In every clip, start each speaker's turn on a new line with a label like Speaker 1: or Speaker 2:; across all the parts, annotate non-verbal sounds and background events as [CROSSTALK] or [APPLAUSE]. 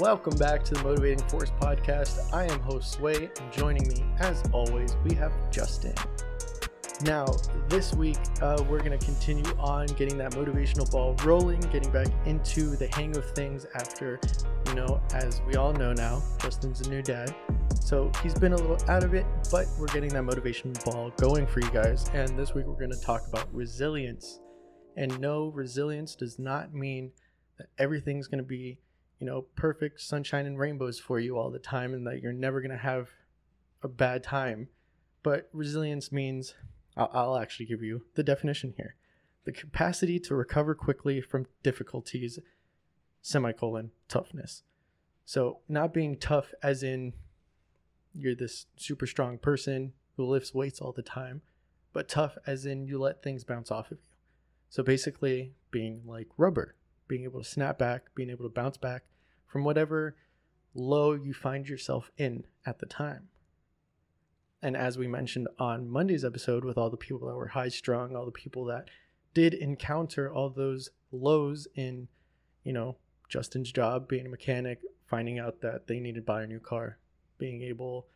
Speaker 1: Welcome back to the Motivating Force podcast. I am host Sway, and joining me, as always, we have Justin. Now, this week, uh, we're going to continue on getting that motivational ball rolling, getting back into the hang of things after, you know, as we all know now, Justin's a new dad. So he's been a little out of it, but we're getting that motivation ball going for you guys. And this week, we're going to talk about resilience. And no, resilience does not mean that everything's going to be, you know, perfect sunshine and rainbows for you all the time and that you're never going to have a bad time. But resilience means I'll, I'll actually give you the definition here the capacity to recover quickly from difficulties, semicolon, toughness. So, not being tough as in you're this super strong person who lifts weights all the time, but tough as in you let things bounce off of you. So, basically, being like rubber, being able to snap back, being able to bounce back from whatever low you find yourself in at the time. And as we mentioned on Monday's episode, with all the people that were high strung, all the people that did encounter all those lows in, you know, Justin's job, being a mechanic, finding out that they needed to buy a new car, being able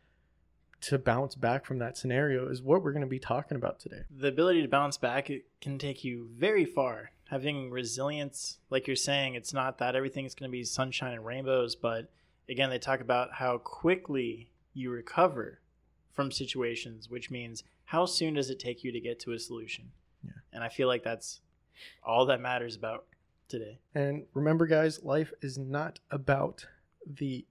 Speaker 1: to bounce back from that scenario is what we're going to be talking about today.
Speaker 2: The ability to bounce back can take you very far. Having resilience, like you're saying, it's not that everything's going to be sunshine and rainbows, but again, they talk about how quickly you recover from situations, which means how soon does it take you to get to a solution?
Speaker 1: Yeah.
Speaker 2: And I feel like that's all that matters about today.
Speaker 1: And remember, guys, life is not about the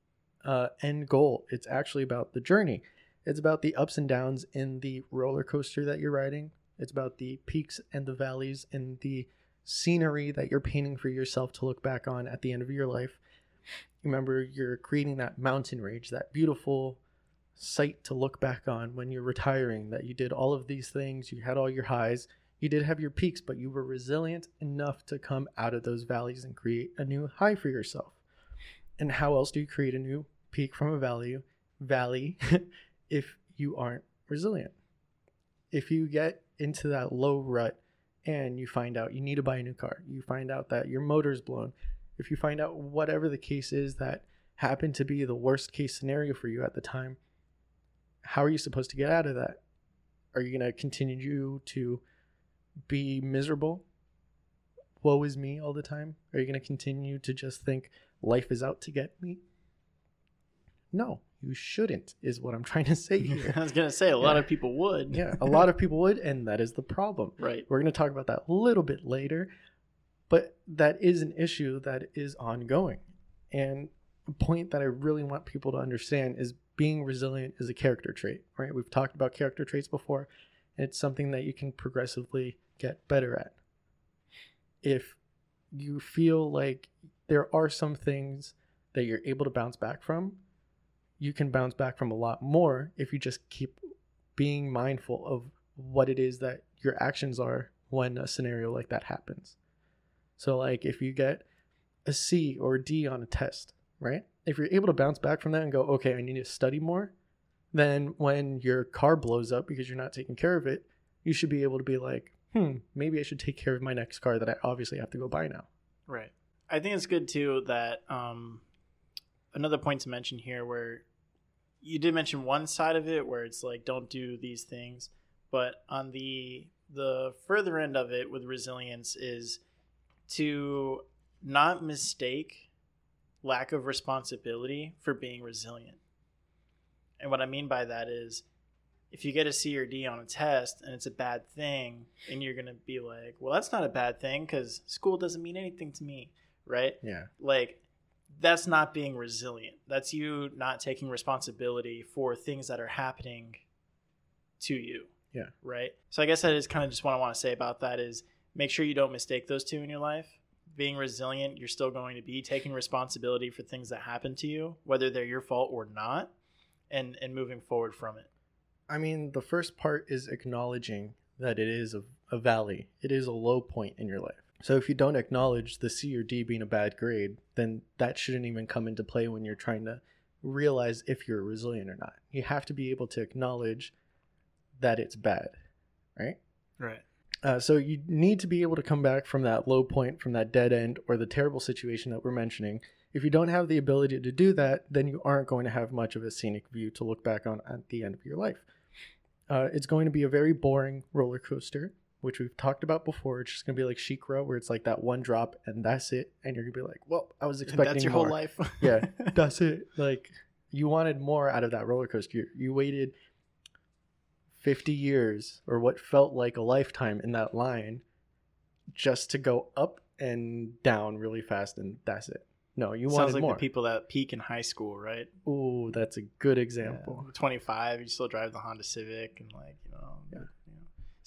Speaker 1: uh, end goal, it's actually about the journey. It's about the ups and downs in the roller coaster that you're riding, it's about the peaks and the valleys and the scenery that you're painting for yourself to look back on at the end of your life. Remember, you're creating that mountain range, that beautiful sight to look back on when you're retiring that you did all of these things, you had all your highs, you did have your peaks, but you were resilient enough to come out of those valleys and create a new high for yourself. And how else do you create a new peak from a valley valley [LAUGHS] if you aren't resilient? If you get into that low rut and you find out you need to buy a new car, you find out that your motor's blown, if you find out whatever the case is that happened to be the worst case scenario for you at the time, how are you supposed to get out of that? Are you going to continue to be miserable? Woe is me all the time? Are you going to continue to just think life is out to get me? No, you shouldn't, is what I'm [LAUGHS] trying to say [LAUGHS] here.
Speaker 2: I was going to say, a lot of people would.
Speaker 1: yeah, a [LAUGHS] lot of people would, and that is the problem.
Speaker 2: Right.
Speaker 1: We're going to talk about that a little bit later, but that is an issue that is ongoing. And a point that I really want people to understand is being resilient is a character trait, right? We've talked about character traits before, and it's something that you can progressively get better at. If you feel like there are some things that you're able to bounce back from, you can bounce back from a lot more if you just keep being mindful of what it is that your actions are when a scenario like that happens. So, like if you get a C or a D on a test, right? If you're able to bounce back from that and go, okay, I need to study more, then when your car blows up because you're not taking care of it, you should be able to be like, hmm, maybe I should take care of my next car that I obviously have to go buy now.
Speaker 2: Right. I think it's good too that um, another point to mention here where you did mention one side of it where it's like don't do these things, but on the the further end of it with resilience is to not mistake lack of responsibility for being resilient. And what I mean by that is if you get a C or D on a test and it's a bad thing, and you're going to be like, well, that's not a bad thing because school doesn't mean anything to me, right?
Speaker 1: Yeah.
Speaker 2: Like, that's not being resilient. That's you not taking responsibility for things that are happening to you.
Speaker 1: Yeah.
Speaker 2: Right. So I guess that is kind of just what I want to say about that is make sure you don't mistake those two in your life. Being resilient, you're still going to be taking responsibility for things that happen to you, whether they're your fault or not, and and moving forward from it.
Speaker 1: I mean, the first part is acknowledging that it is a, a valley, it is a low point in your life. So if you don't acknowledge the C or D being a bad grade, then that shouldn't even come into play when you're trying to realize if you're resilient or not. You have to be able to acknowledge that it's bad, right?
Speaker 2: Right.
Speaker 1: Uh, so you need to be able to come back from that low point, from that dead end, or the terrible situation that we're mentioning. If you don't have the ability to do that, then you aren't going to have much of a scenic view to look back on at the end of your life. Uh, it's going to be a very boring roller coaster, which we've talked about before. It's just going to be like SheiKra, where it's like that one drop and that's it. And you're going to be like, well, I was
Speaker 2: And
Speaker 1: expecting
Speaker 2: that's your
Speaker 1: more.
Speaker 2: whole life. [LAUGHS]
Speaker 1: Yeah, [LAUGHS] that's it. Like you wanted more out of that roller coaster. You, you waited 50 years or what felt like a lifetime in that line just to go up and down really fast and that's it. No, you
Speaker 2: Sounds
Speaker 1: wanted
Speaker 2: like
Speaker 1: more.
Speaker 2: the people that peak in high school, right?
Speaker 1: Ooh, that's a good example.
Speaker 2: Yeah. 25, you still drive the Honda Civic and like, you know,
Speaker 1: Yeah.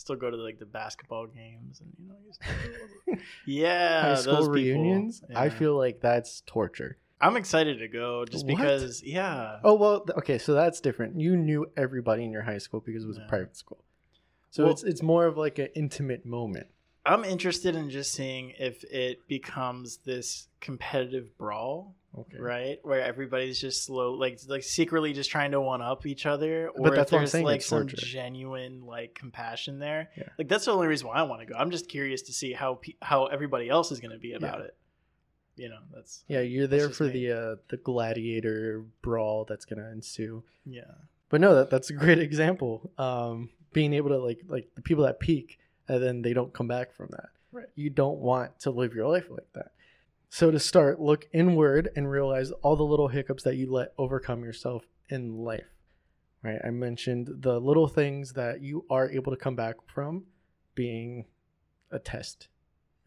Speaker 2: Still go to like the basketball games and you know, [LAUGHS] yeah,
Speaker 1: High
Speaker 2: those
Speaker 1: school reunions, I feel like that's torture.
Speaker 2: I'm excited to go just
Speaker 1: What?
Speaker 2: because yeah.
Speaker 1: Oh, well, okay, so that's different. You knew everybody in your high school because it was
Speaker 2: Yeah.
Speaker 1: a private school. So
Speaker 2: Well-
Speaker 1: it's it's more of like an intimate moment.
Speaker 2: I'm interested in just seeing if it becomes this competitive brawl,
Speaker 1: Okay.
Speaker 2: right? Where everybody's just slow, like like secretly just trying to one up each other, or
Speaker 1: But
Speaker 2: if
Speaker 1: that's I'm
Speaker 2: there's
Speaker 1: saying,
Speaker 2: like some
Speaker 1: torture.
Speaker 2: genuine like compassion there.
Speaker 1: Yeah.
Speaker 2: Like that's the only reason why I want to go. I'm just curious to see how pe- how everybody else is going to be about
Speaker 1: Yeah.
Speaker 2: it. You know, that's
Speaker 1: Yeah, you're there for
Speaker 2: me.
Speaker 1: the uh, the gladiator brawl that's gonna ensue.
Speaker 2: yeah,
Speaker 1: But no, that that's a great [LAUGHS] example. Um, being able to like like the people that peak and then they don't come back from that.
Speaker 2: Right.
Speaker 1: You don't want to live your life like that. So to start, look inward and realize all the little hiccups that you let overcome yourself in life. Right? I mentioned the little things that you are able to come back from being a test,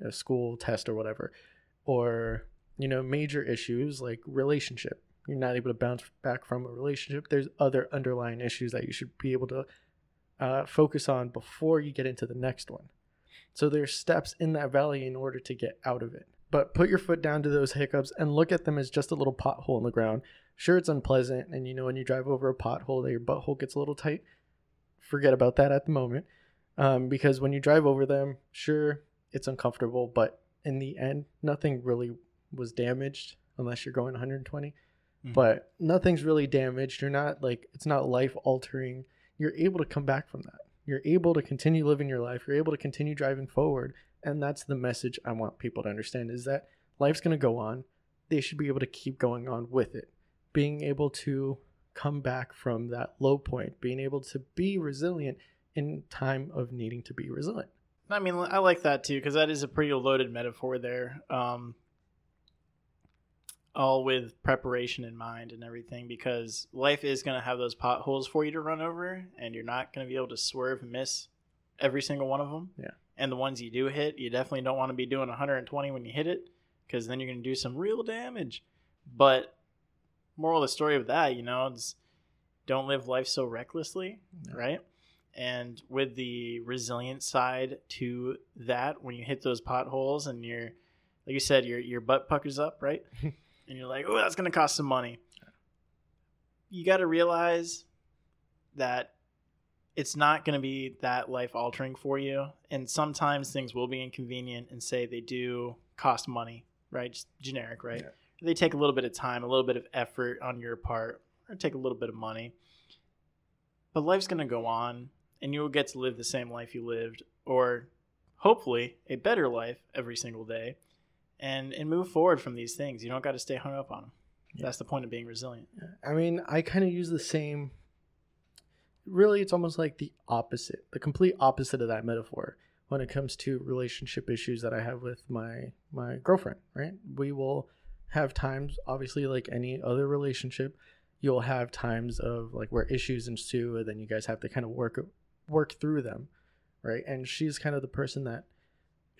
Speaker 1: a school test or whatever, or you know, major issues like relationship. You're not able to bounce back from a relationship. There's other underlying issues that you should be able to uh, focus on before you get into the next one. So there's steps in that valley in order to get out of it. But put your foot down to those hiccups and look at them as just a little pothole in the ground. Sure, it's unpleasant, and you know when you drive over a pothole that your butthole gets a little tight. Forget about that at the moment, um, because when you drive over them, sure it's uncomfortable, but in the end, nothing really was damaged unless you're going 120.
Speaker 2: Mhm.
Speaker 1: But nothing's really damaged. You're not like it's not life altering. You're able to come back from that. You're able to continue living your life. You're able to continue driving forward. And that's the message I want people to understand is that life's going to go on. They should be able to keep going on with it. Being able to come back from that low point, being able to be resilient in time of needing to be resilient.
Speaker 2: I mean, I like that too because that is a pretty loaded metaphor there. Um, all with preparation in mind and everything because life is going to have those potholes for you to run over and you're not going to be able to swerve and miss every single one of them.
Speaker 1: Yeah.
Speaker 2: And the ones you do hit, you definitely don't want to be doing 120 when you hit it because then you're going to do some real damage. But moral of the story of that, you know, is don't live life so recklessly,
Speaker 1: No.
Speaker 2: right? And with the resilient side to that, when you hit those potholes and you're, like you said, your your butt puckers up, right? [LAUGHS] and you're like, oh, that's going to cost some money. You got to realize that it's not going to be that life altering for you. And sometimes things will be inconvenient and say they do cost money, right? Just generic, right?
Speaker 1: Yeah.
Speaker 2: They take a little bit of time, a little bit of effort on your part, or take a little bit of money. But life's going to go on, and you'll get to live the same life you lived, or hopefully a better life every single day and and move forward from these things. You don't got to stay hung up on them.
Speaker 1: Yeah.
Speaker 2: That's the point of being resilient.
Speaker 1: I mean, I kind of use the same. Really, it's almost like the opposite, the complete opposite of that metaphor when it comes to relationship issues that I have with my my girlfriend. Right? We will have times, obviously, like any other relationship, you'll have times of like where issues ensue, and then you guys have to kind of work work through them, right? And she's kind of the person that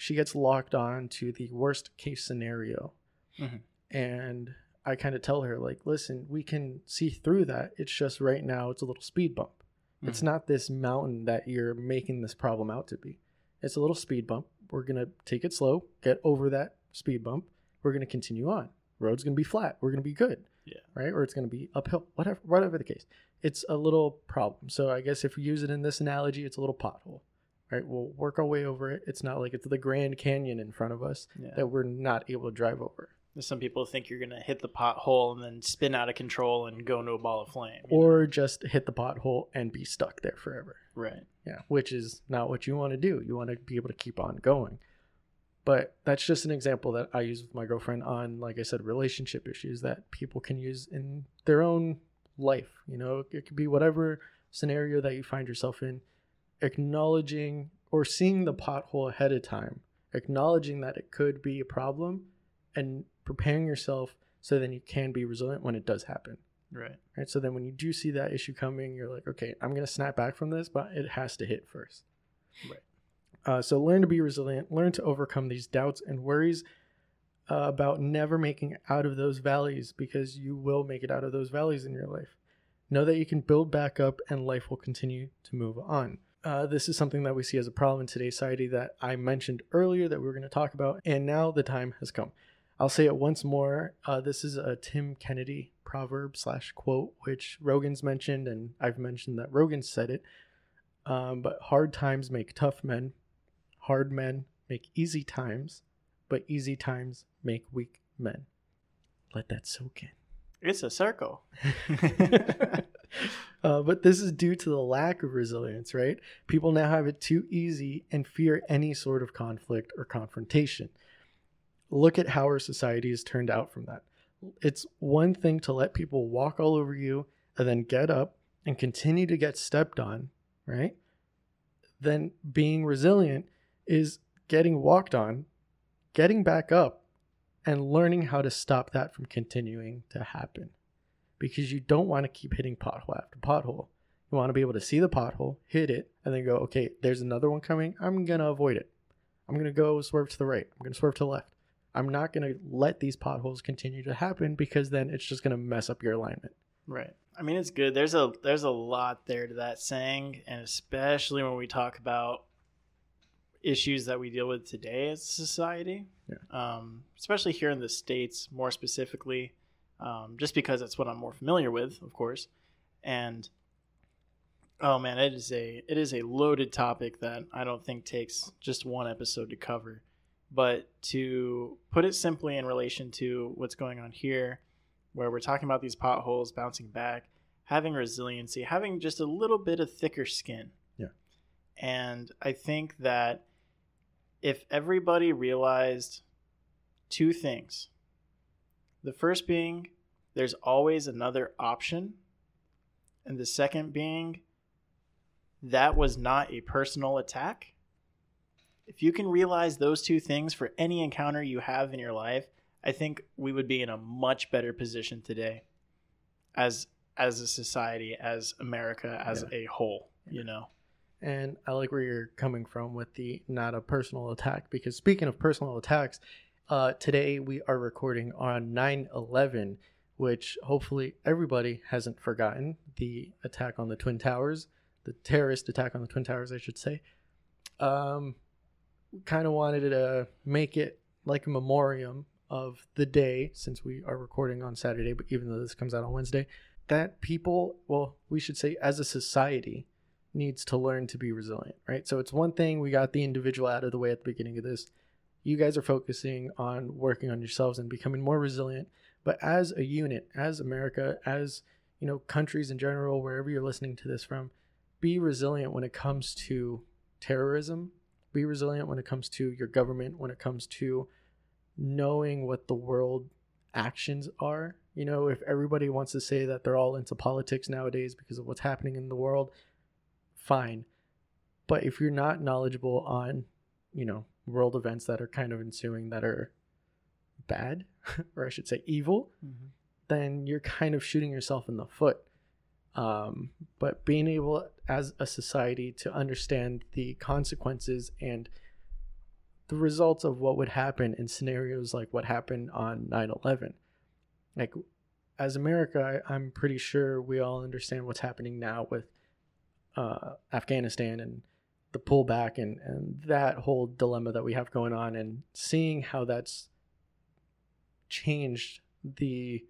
Speaker 1: she gets locked on to the worst case scenario,
Speaker 2: Mhm.
Speaker 1: and I kind of tell her like, listen, we can see through that. It's just right now it's a little speed bump. It's
Speaker 2: Mhm.
Speaker 1: not this mountain that you're making this problem out to be. It's a little speed bump. We're gonna take it slow, get over that speed bump. We're gonna continue on. Road's gonna be flat. We're gonna be good.
Speaker 2: Yeah.
Speaker 1: Right? Or it's gonna be uphill. Whatever whatever the case. It's a little problem. So I guess if we use it in this analogy, it's a little pothole. Right? We'll work our way over it. It's not like it's the Grand Canyon in front of us
Speaker 2: Yeah.
Speaker 1: that we're not able to drive over.
Speaker 2: Some people think you're gonna hit the pothole and then spin out of control and go into a ball of flame. you know?
Speaker 1: Or just hit the pothole and be stuck there forever.
Speaker 2: right.
Speaker 1: Yeah, which is not what you want to do. You want to be able to keep on going. But that's just an example that I use with my girlfriend on, like I said, relationship issues that people can use in their own life. You know, it could be whatever scenario that you find yourself in, acknowledging or seeing the pothole ahead of time, acknowledging that it could be a problem and preparing yourself so then you can be resilient when it does happen.
Speaker 2: Right.
Speaker 1: Right. So then when you do see that issue coming, you're like, okay, I'm going to snap back from this, but it has to hit first.
Speaker 2: Right.
Speaker 1: Uh, so learn to be resilient, learn to overcome these doubts and worries uh, about never making out of those valleys because you will make it out of those valleys in your life. Know that you can build back up and life will continue to move on. Uh, this is something that we see as a problem in today's society that I mentioned earlier that we were going to talk about, and now the time has come. I'll say it once more. Uh, this is a Tim Kennedy proverb slash quote, which Rogan's mentioned, and I've mentioned that Rogan said it. Um, but hard times make tough men, hard men make easy times, but easy times make weak men. Let that soak in.
Speaker 2: It's a circle. [LAUGHS] [LAUGHS]
Speaker 1: uh, but this is due to the lack of resilience, right? People now have it too easy and fear any sort of conflict or confrontation. Look at how our society has turned out from that. It's one thing to let people walk all over you and then get up and continue to get stepped on, right? Then being resilient is getting walked on, getting back up, and learning how to stop that from continuing to happen. Because you don't want to keep hitting pothole after pothole. You want to be able to see the pothole, hit it, and then go, okay, there's another one coming. I'm going to avoid it. I'm going to go swerve to the right. I'm going to swerve to the left. I'm not going to let these potholes continue to happen because then it's just going to mess up your alignment.
Speaker 2: Right. I mean, it's good. There's a there's a lot there to that saying, and especially when we talk about issues that we deal with today as a society,
Speaker 1: Yeah.
Speaker 2: um, especially here in the states, more specifically, um, just because it's what I'm more familiar with, of course. And oh man, it is a it is a loaded topic that I don't think takes just one episode to cover. But to put it simply in relation to what's going on here, where we're talking about these potholes bouncing back, having resiliency, having just a little bit of thicker skin.
Speaker 1: Yeah.
Speaker 2: And I think that if everybody realized two things the first being there's always another option, and the second being that was not a personal attack. If you can realize those two things for any encounter you have in your life, I think we would be in a much better position today as as a society, as America as a whole, you know.
Speaker 1: And I like where you're coming from with the not a personal attack because speaking of personal attacks, uh, today we are recording on 9 11, which hopefully everybody hasn't forgotten the attack on the Twin Towers, the terrorist attack on the Twin Towers, I should say. Um, kind of wanted to make it like a memoriam of the day since we are recording on Saturday, but even though this comes out on Wednesday, that people, well, we should say as a society, needs to learn to be resilient, right? So it's one thing we got the individual out of the way at the beginning of this. You guys are focusing on working on yourselves and becoming more resilient, but as a unit, as America, as you know, countries in general, wherever you're listening to this from, be resilient when it comes to terrorism. Be resilient when it comes to your government, when it comes to knowing what the world actions are. You know, if everybody wants to say that they're all into politics nowadays because of what's happening in the world, fine. But if you're not knowledgeable on, you know, world events that are kind of ensuing that are bad, [LAUGHS] or I should say evil, then you're kind of shooting yourself in the foot. Um, but being able as a society to understand the consequences and the results of what would happen in scenarios like what happened on 9-11 like as america I, i'm pretty sure we all understand what's happening now with uh, afghanistan and the pullback and, and that whole dilemma that we have going on and seeing how that's changed the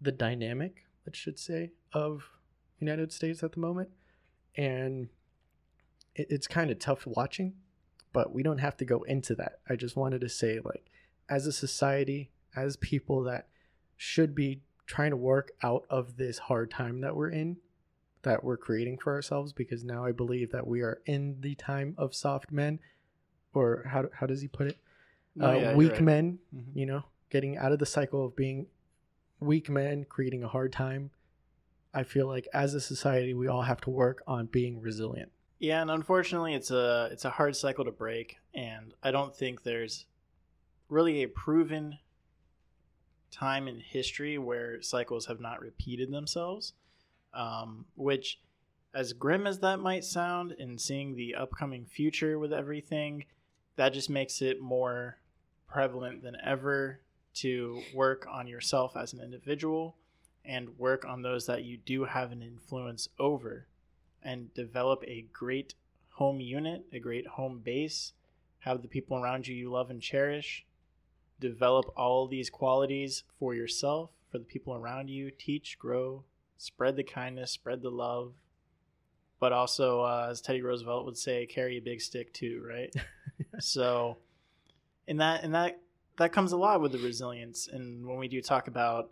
Speaker 1: the dynamic let's should say of united states at the moment. And it, it's kind of tough watching but we don't have to go into that. I just wanted to say like as a society as people that should be trying to work out of this hard time that we're in that we're creating for ourselves because now i believe that we are in the time of soft men or how how does he put it?
Speaker 2: No,
Speaker 1: uh,
Speaker 2: yeah,
Speaker 1: weak
Speaker 2: right.
Speaker 1: men,
Speaker 2: Mhm.
Speaker 1: you know, getting out of the cycle of being weak men, creating a hard time. I feel like as a society, we all have to work on being resilient.
Speaker 2: Yeah, and unfortunately, it's a it's a hard cycle to break, and I don't think there's really a proven time in history where cycles have not repeated themselves. Um, which, as grim as that might sound, and seeing the upcoming future with everything, that just makes it more prevalent than ever to work on yourself as an individual and work on those that you do have an influence over and develop a great home unit, a great home base, have the people around you you love and cherish, develop all these qualities for yourself, for the people around you, teach, grow, spread the kindness, spread the love, but also, uh, as Teddy Roosevelt would say, carry a big stick too, right? [LAUGHS] so, and that, and that, that comes a lot with the resilience, and when we do talk about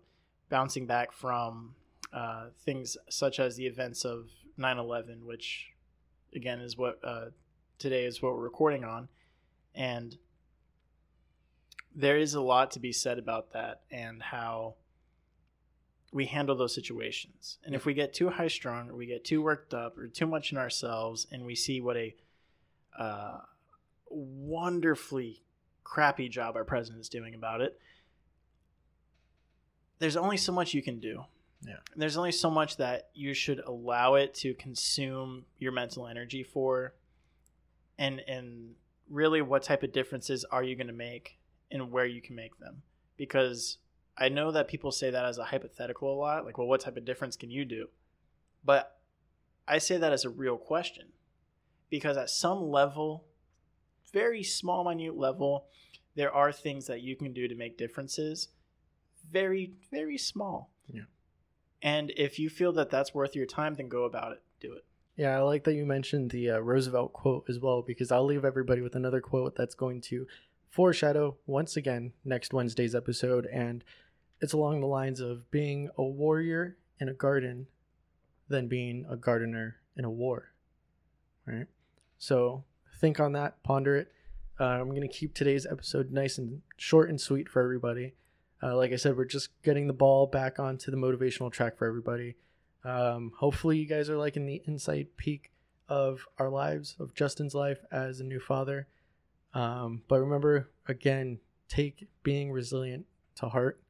Speaker 2: bouncing back from uh, things such as the events of 9-11 which again is what uh, today is what we're recording on. And there is a lot to be said about that and how we handle those situations. And if we get too high strung or we get too worked up or too much in ourselves and we see what a uh, wonderfully crappy job our president is doing about it there's only so much you can do.
Speaker 1: Yeah.
Speaker 2: there's only so much that you should allow it to consume your mental energy for. And and really what type of differences are you going to make and where you can make them? Because i know that people say that as a hypothetical a lot like well what type of difference can you do but i say that as a real question because at some level very small minute level there are things that you can do to make differences very very small Yeah. and if you feel that that's worth your time, then go about it. Do it.
Speaker 1: Yeah, I like that you mentioned the uh, Roosevelt quote as well, because I'll leave everybody with another quote that's going to foreshadow once again next Wednesday's episode. And it's along the lines of being a warrior in a garden than being a gardener in a war. Right? So think on that, ponder it. Uh, I'm going to keep today's episode nice and short and sweet for everybody. Uh, like I said, we're just getting the ball back onto the motivational track for everybody. Um, hopefully, you guys are liking the inside peek of our lives, of Justin's life as a new father. Um, but remember, again, take being resilient to heart.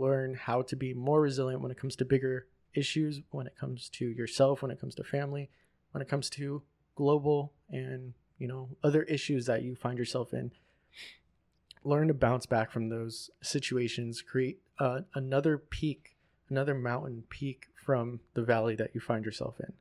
Speaker 1: Learn how to be more resilient when it comes to bigger issues, when it comes to yourself, when it comes to family, when it comes to global and you know other issues that you find yourself in. Learn to bounce back from those situations. Create uh, another peak, another mountain peak from the valley that you find yourself in.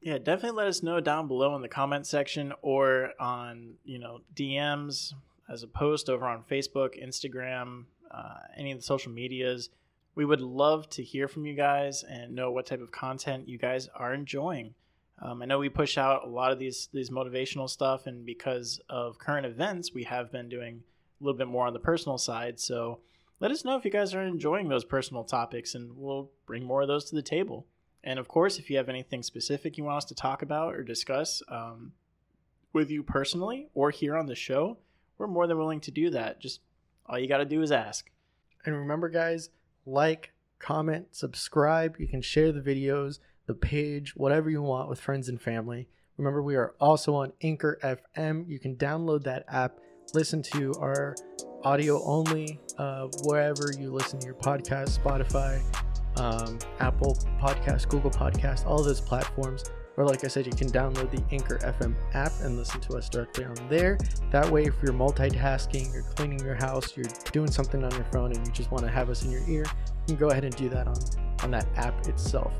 Speaker 2: Yeah, definitely let us know down below in the comment section or on, you know, DMs as a post over on Facebook, Instagram, uh, any of the social medias. We would love to hear from you guys and know what type of content you guys are enjoying. Um, I know we push out a lot of these these motivational stuff, and because of current events, we have been doing a little bit more on the personal side. So let us know if you guys are enjoying those personal topics, and we'll bring more of those to the table. And of course, if you have anything specific you want us to talk about or discuss um, with you personally or here on the show, we're more than willing to do that. Just all you got to do is ask.
Speaker 1: And remember, guys, like, comment, subscribe. You can share the videos, the page, whatever you want with friends and family. Remember, we are also on Anchor FM. You can download that app, listen to our audio only uh, wherever you listen to your podcast, Spotify, um, Apple Podcast, Google Podcast, all those platforms. Or, like I said, you can download the Anchor FM app and listen to us directly on there. That way, if you're multitasking, you're cleaning your house, you're doing something on your phone, and you just want to have us in your ear, you can go ahead and do that on, on that app itself.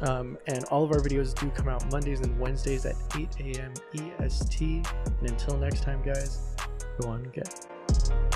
Speaker 1: Um, and all of our videos do come out Mondays and Wednesdays at 8 a.m. EST. And until next time, guys, go on and get.